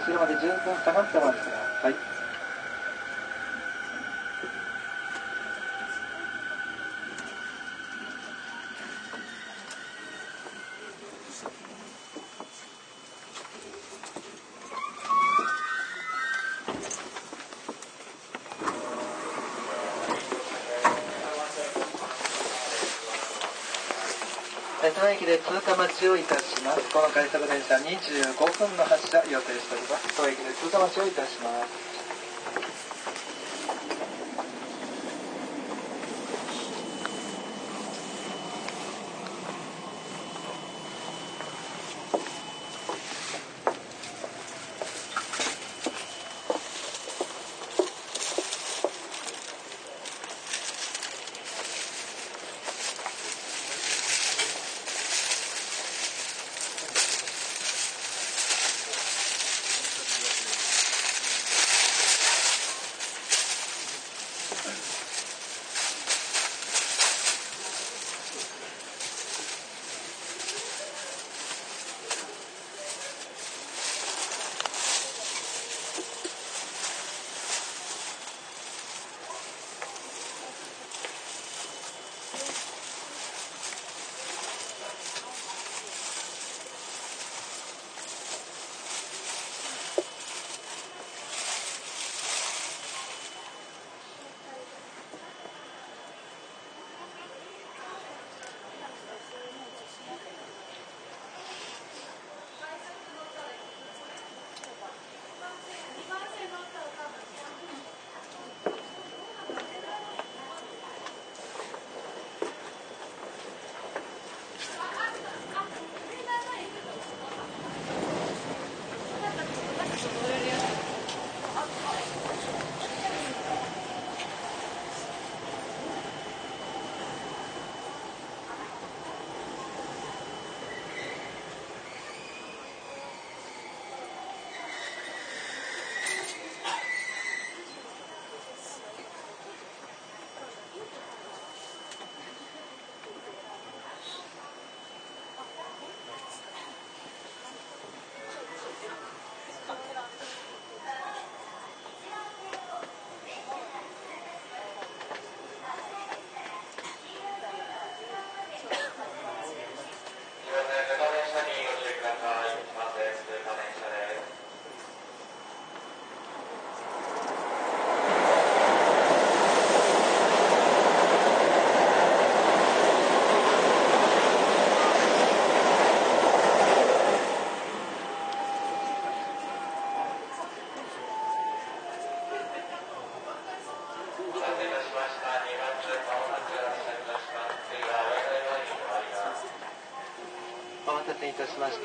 後ろまで十分下がってます。駅で通過待ちをいたします。この快速電車25分の発車予定しております。当駅で通過待ちをいたします。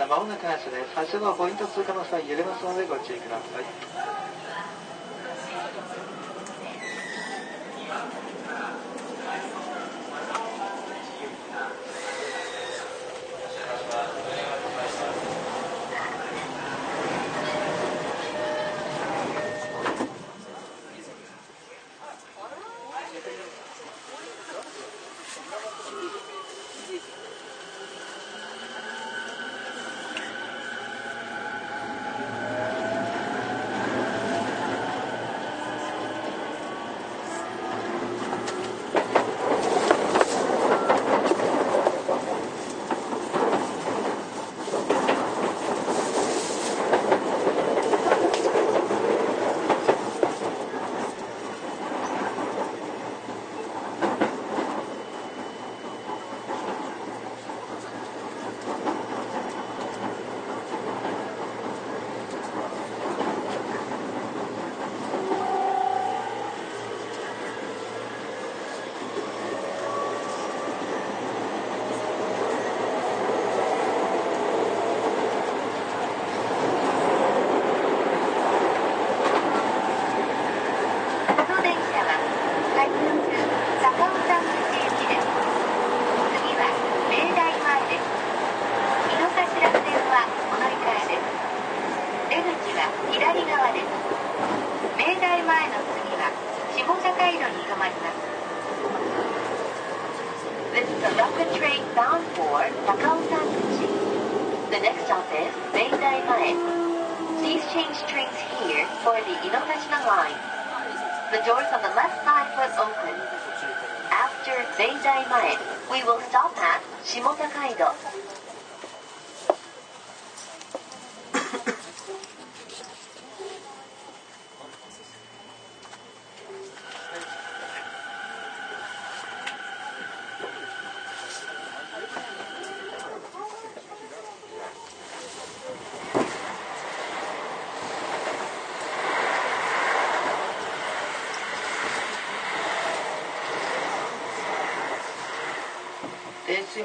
ま。もなく発車です。発車のポイント通過の際揺れますのでご注意ください。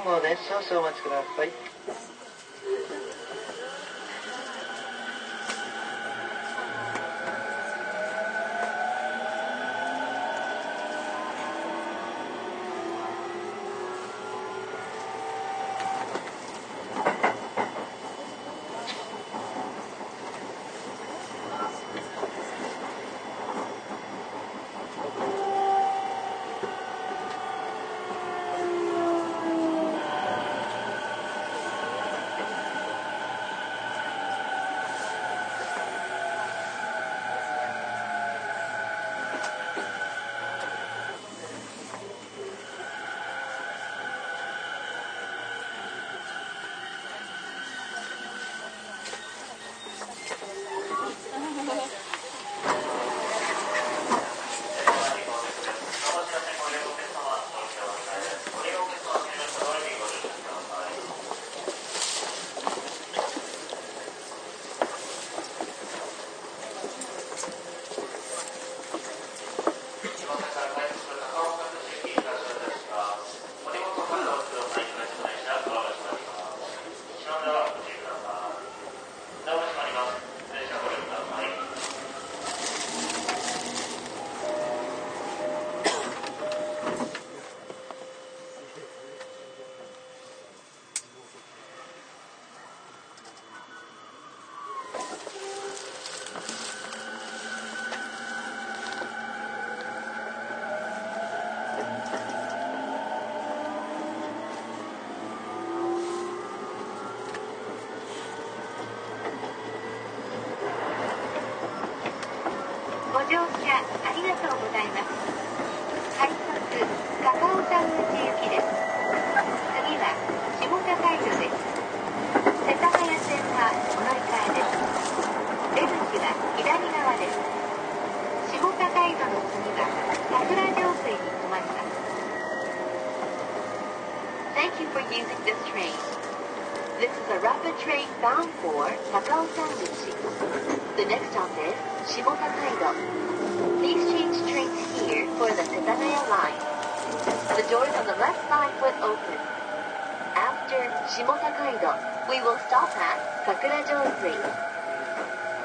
信号で。少々お待ちください。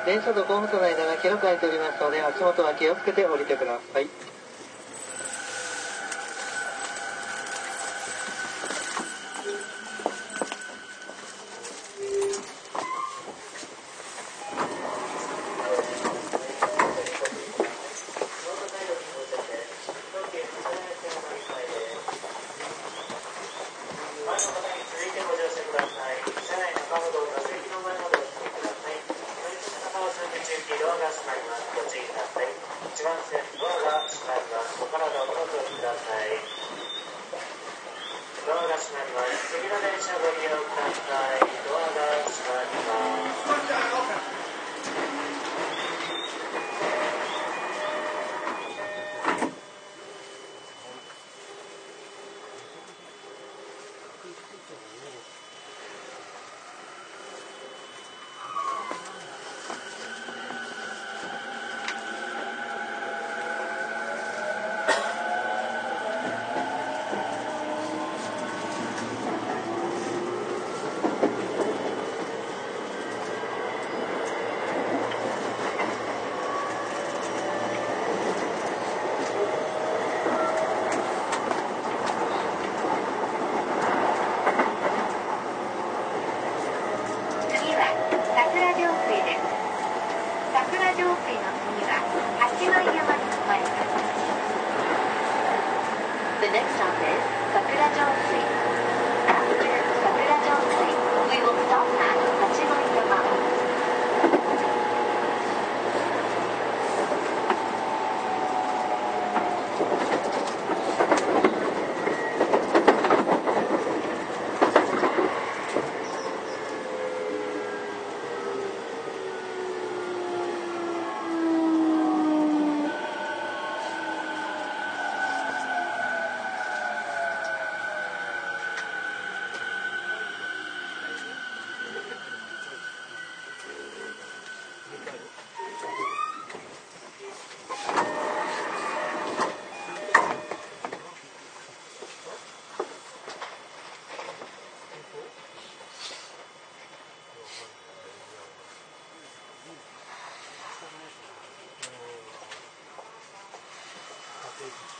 電車とゴムとの間が広く空いておりますので足元は気をつけて降りてください。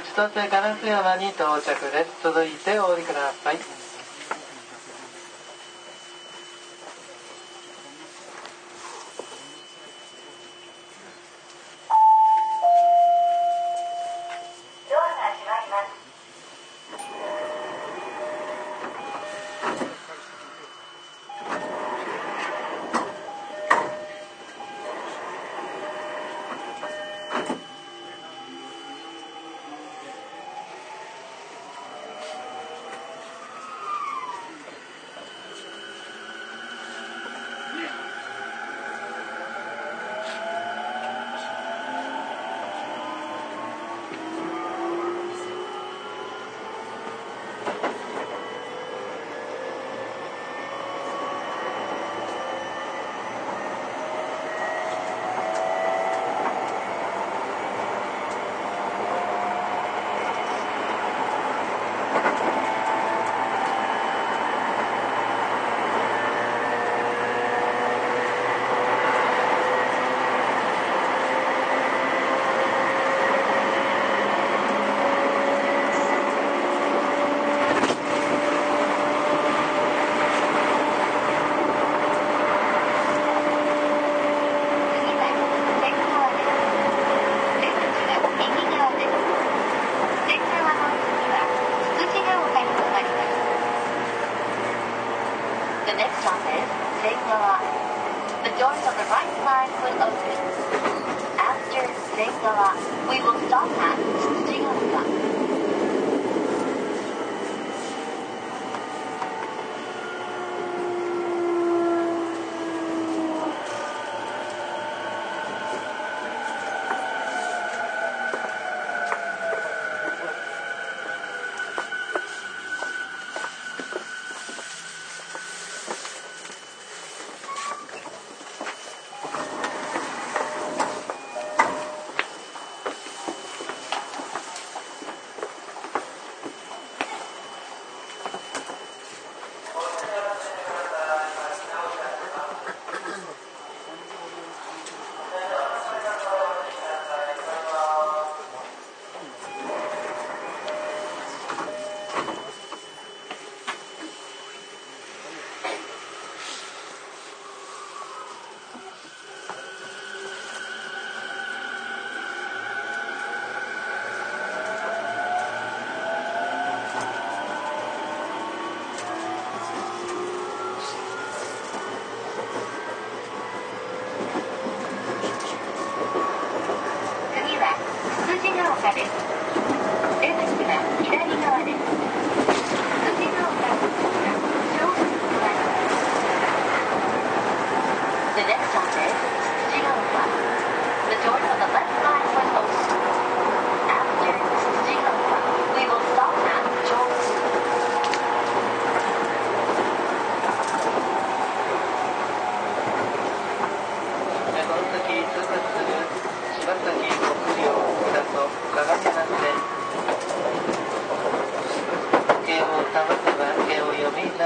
千歳烏山に到着です。続いてお降りください。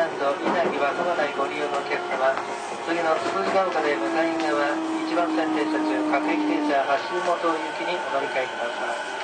ランド稲城は浜内ご利用のお客様次の鈴ヶ丘で向かい側1番線停車中各駅停車橋本行きにお乗り換えください。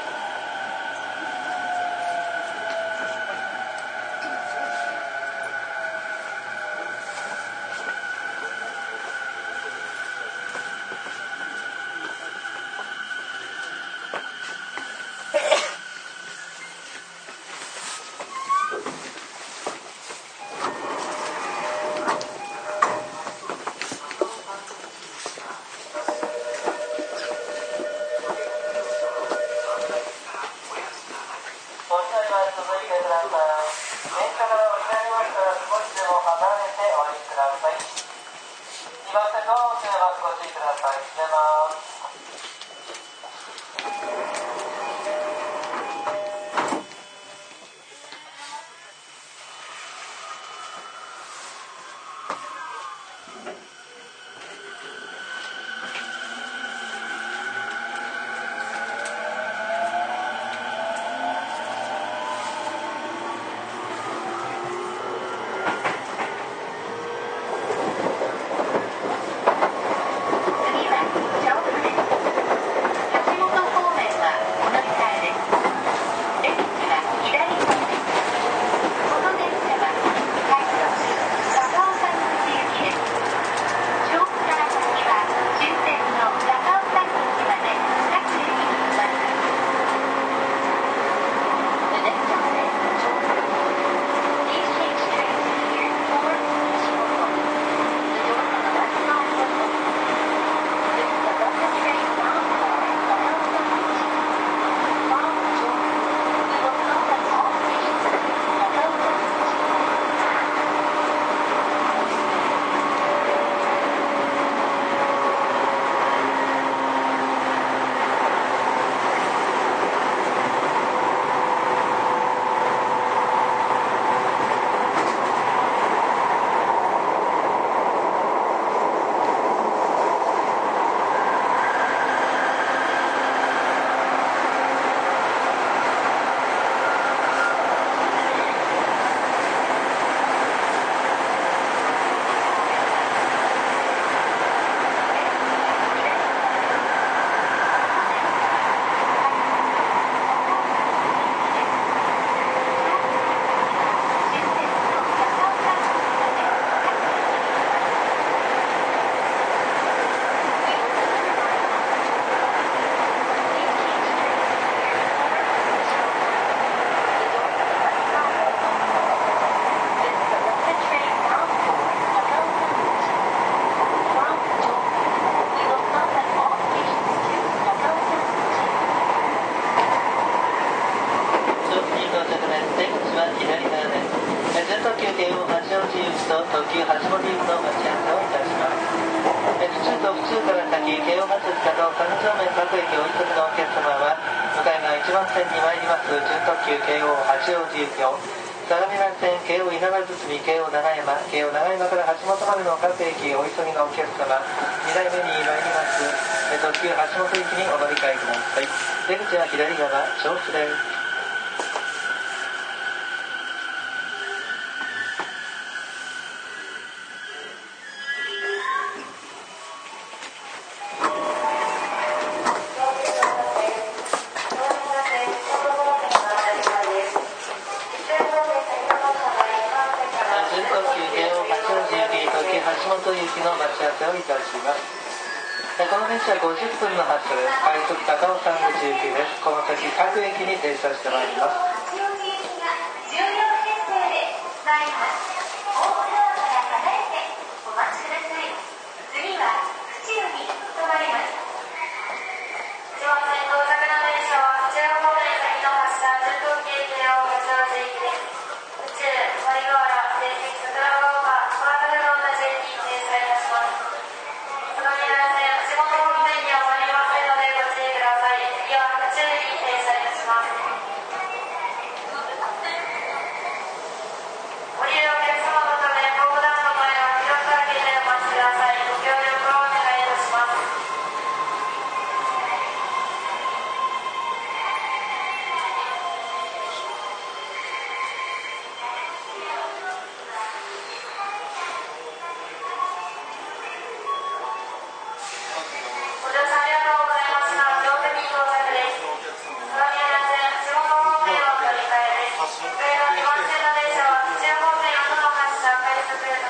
電車は15分4分間に3回です。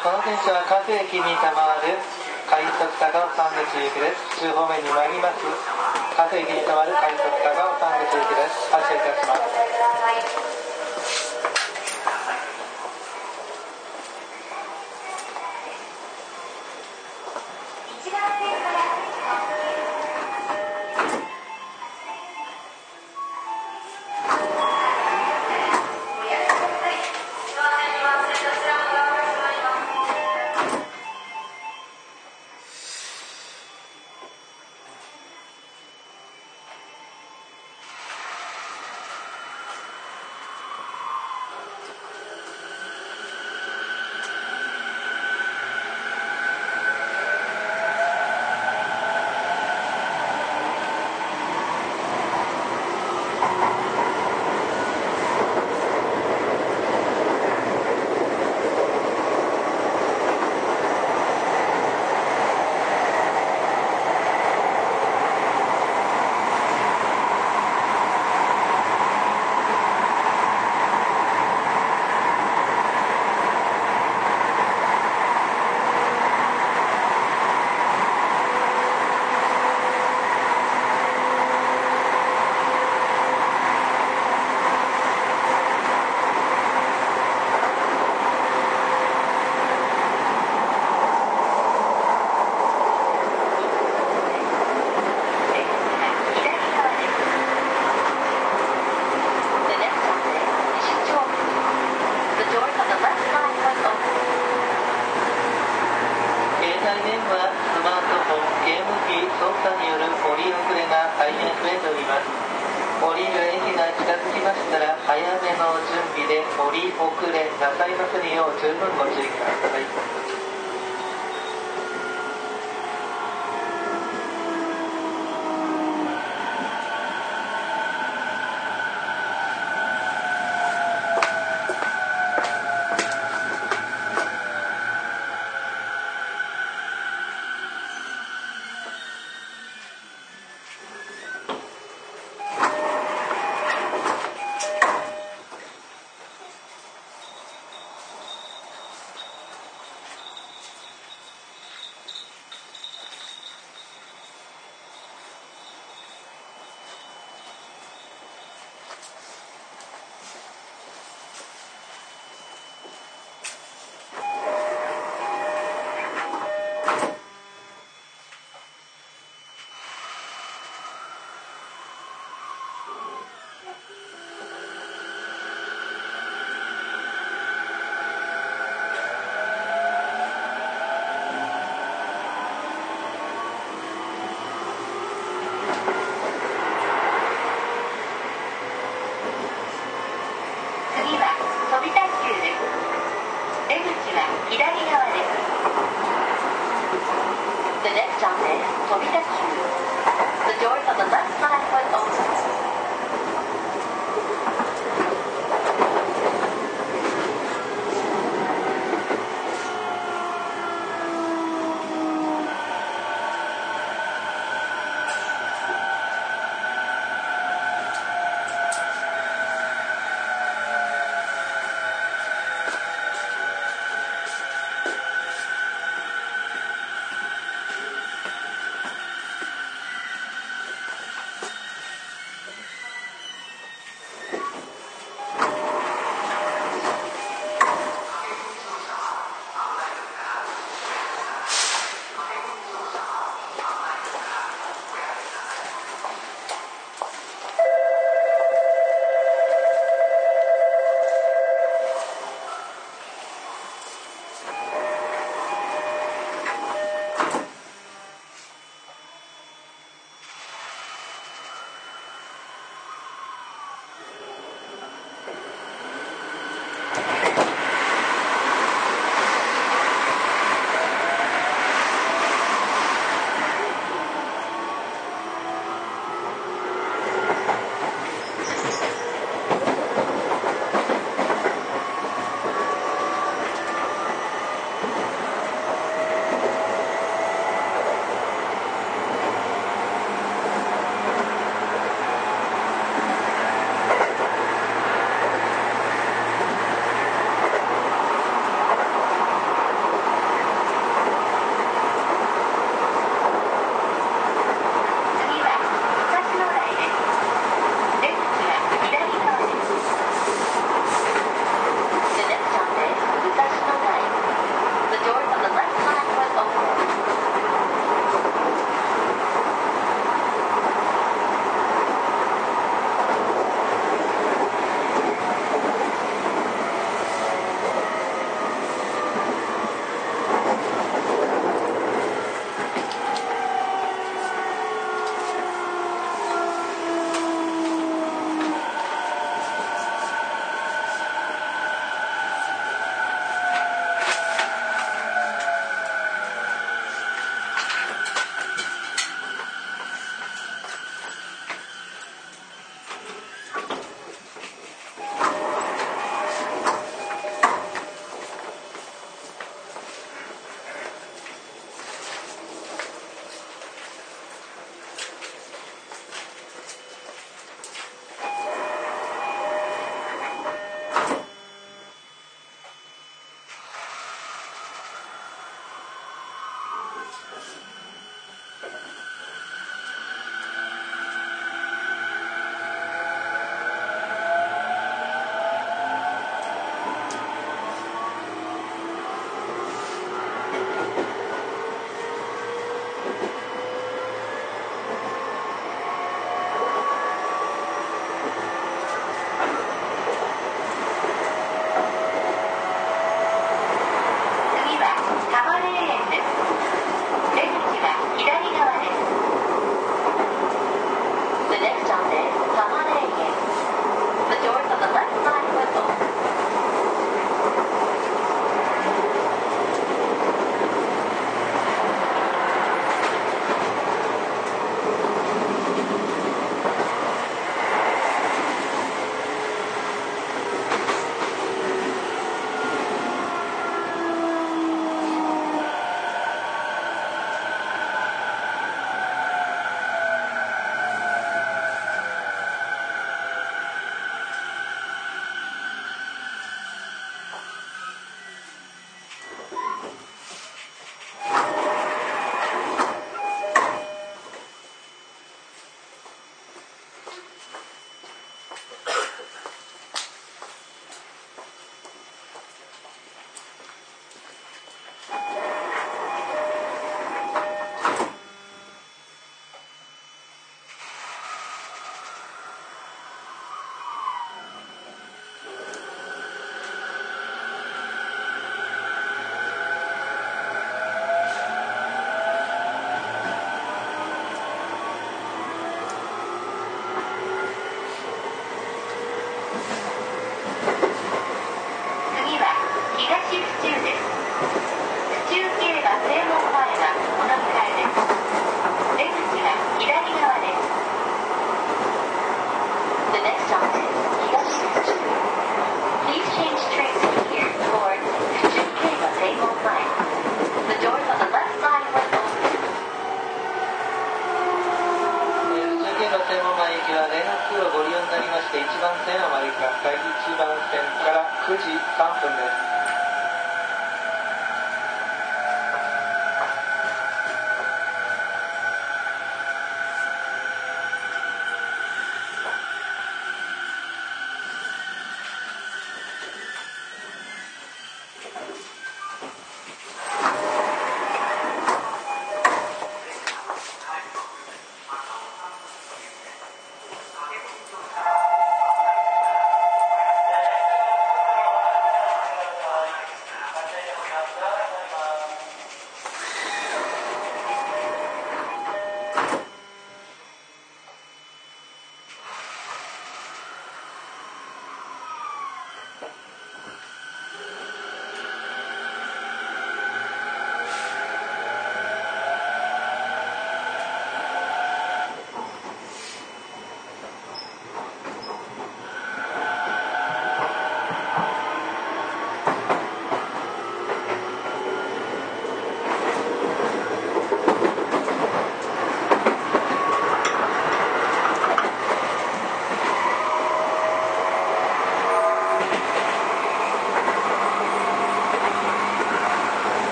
この電車は火星機に賜る快速高尾山口行きです。中方面に参ります。各駅機に賜る快速高尾山口行きです。発車いたします。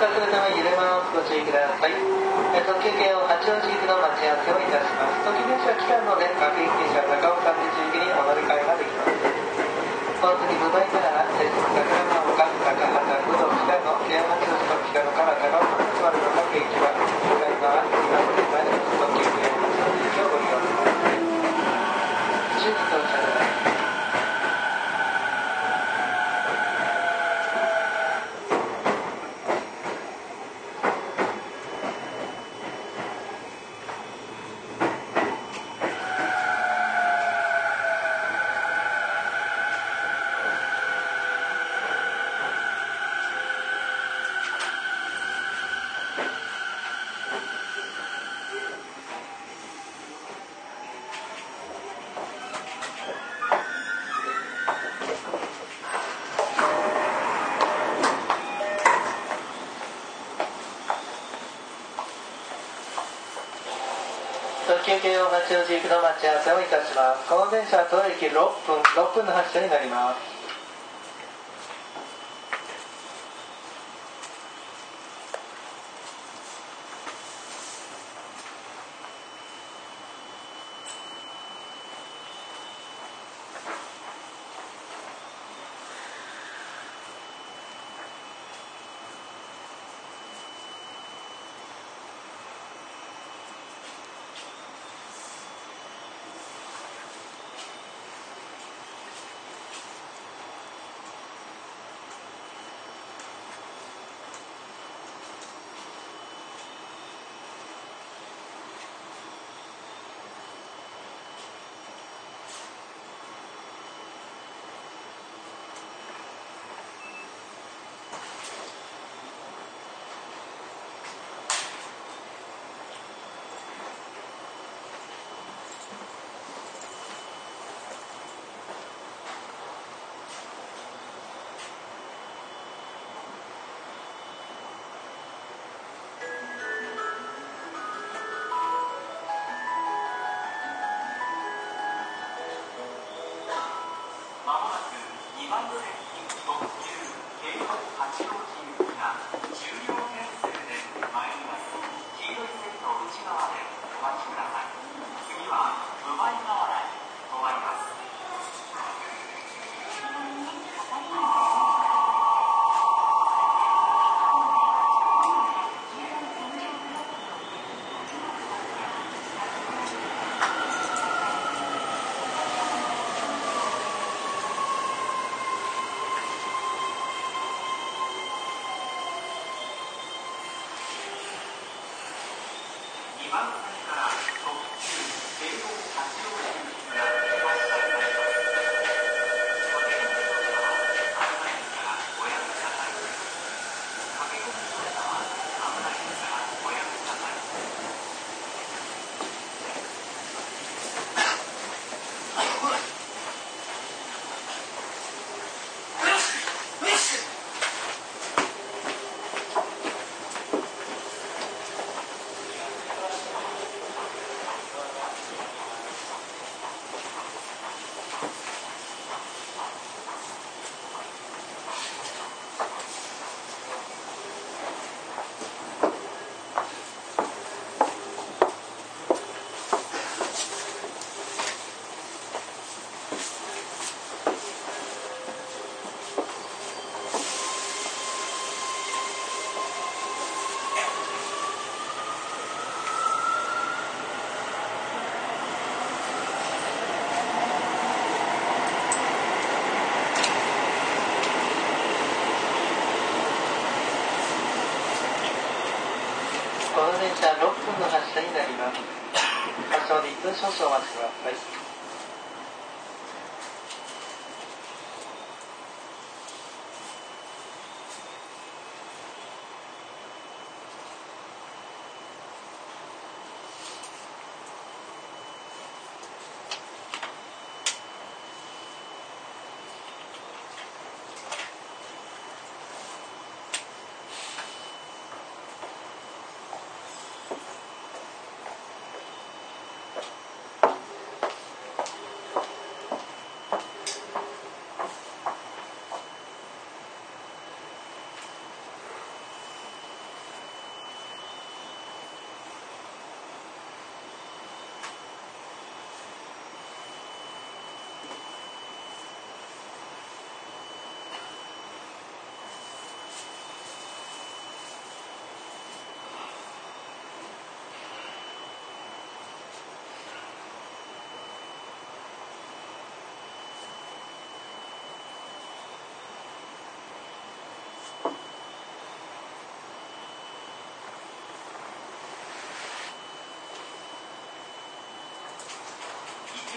ーポイントを通過するため揺れますご注意ください、特急券を八王子行きの待ち合わせをいたします特急電車来たので各駅停車高尾山口行きにお乗り換えができますこの次、向かいなら、えー桜ヶ丘、高畑、武道、北野、京八王子と北野から高尾山津丸の各駅は、向かい側、今森前の特急京八王子行きをご利用ください。10に到着です。この電車は当駅6分、6分の発車になります。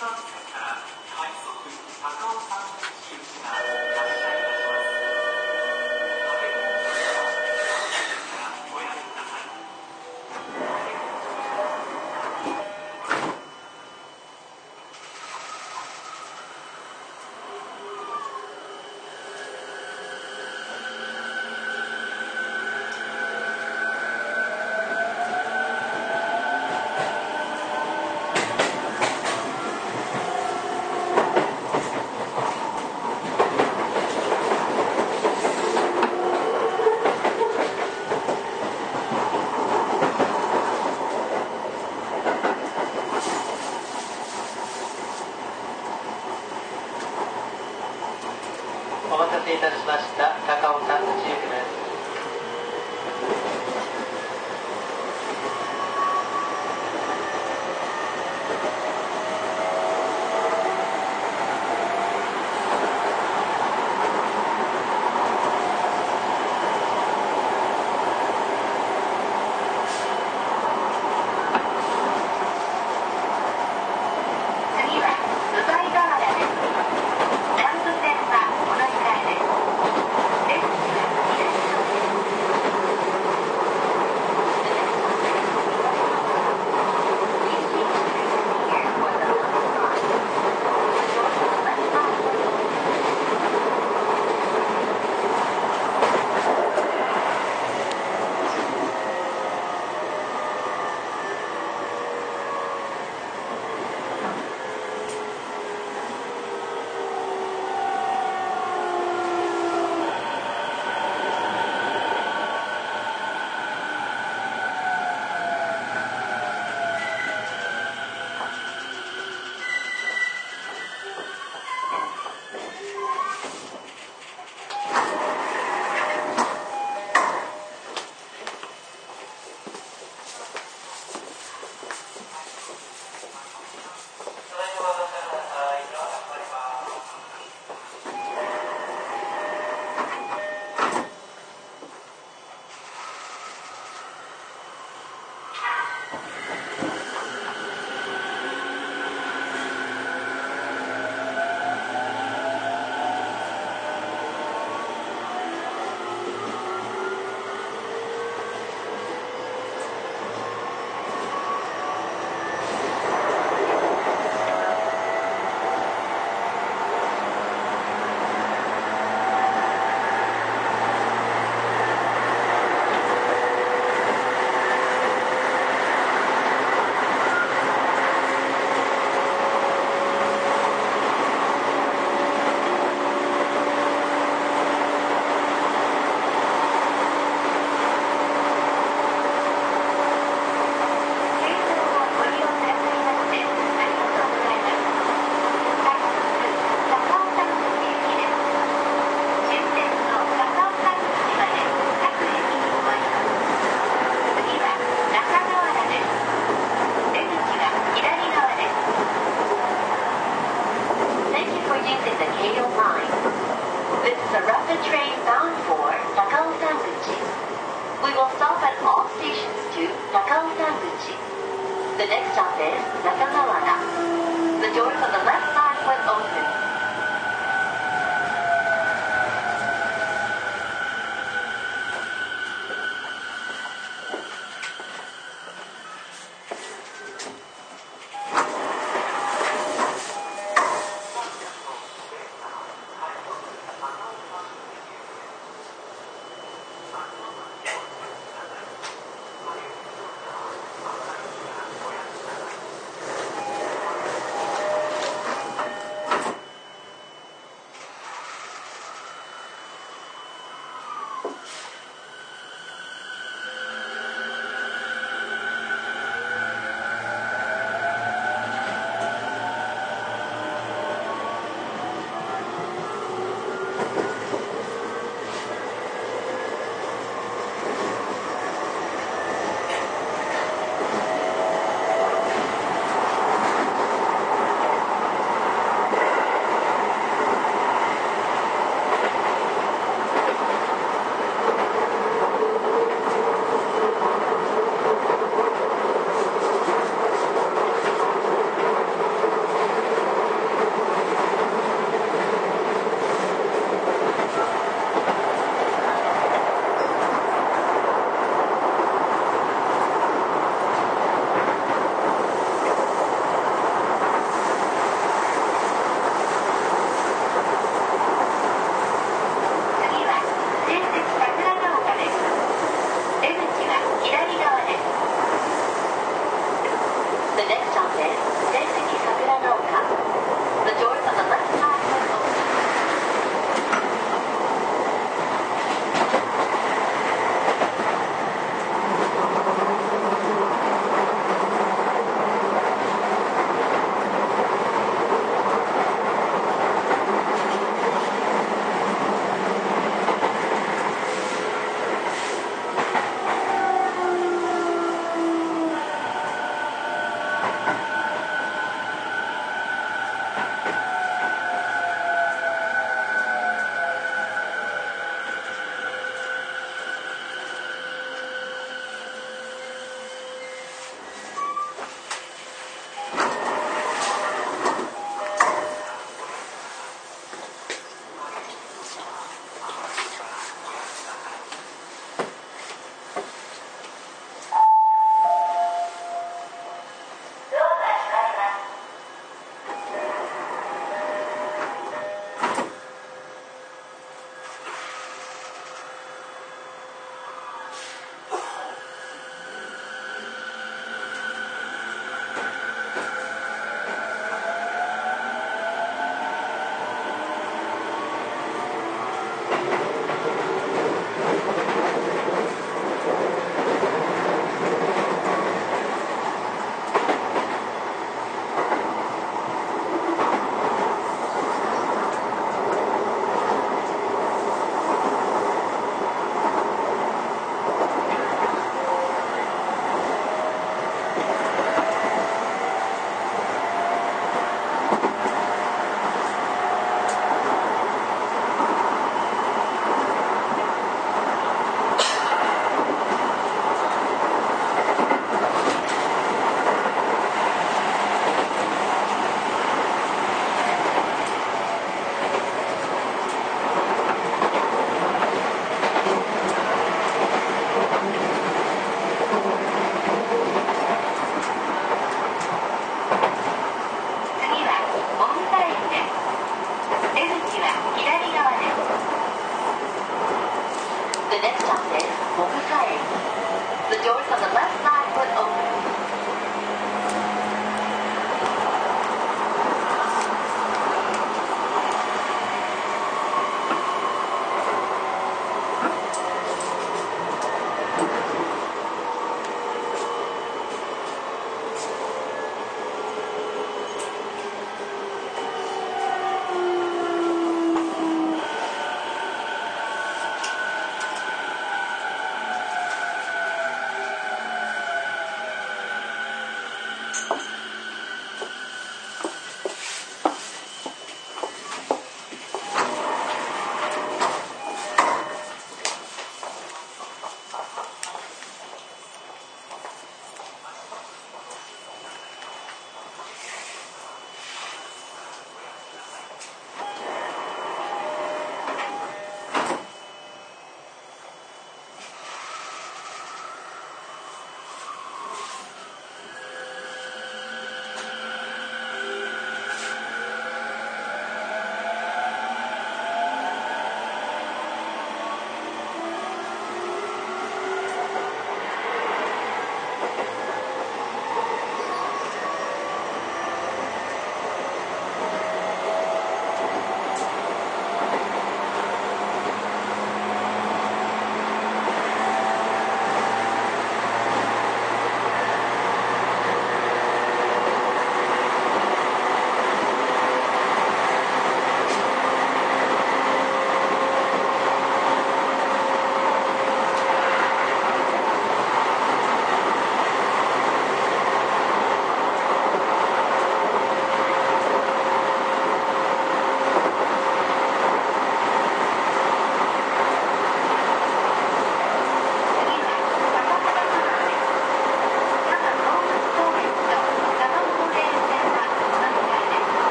1番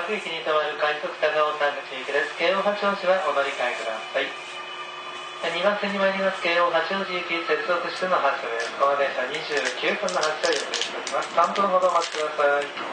各駅に停まる快速高尾山口行きです京王八王子はお乗り換えください。2番線に参ります京王八王子行き接続しての発車です。この電車29分の発車を予定しております。3分ほどお待ちください。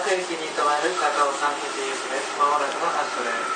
各駅に止まる高尾山口行きですまもなくの発車です。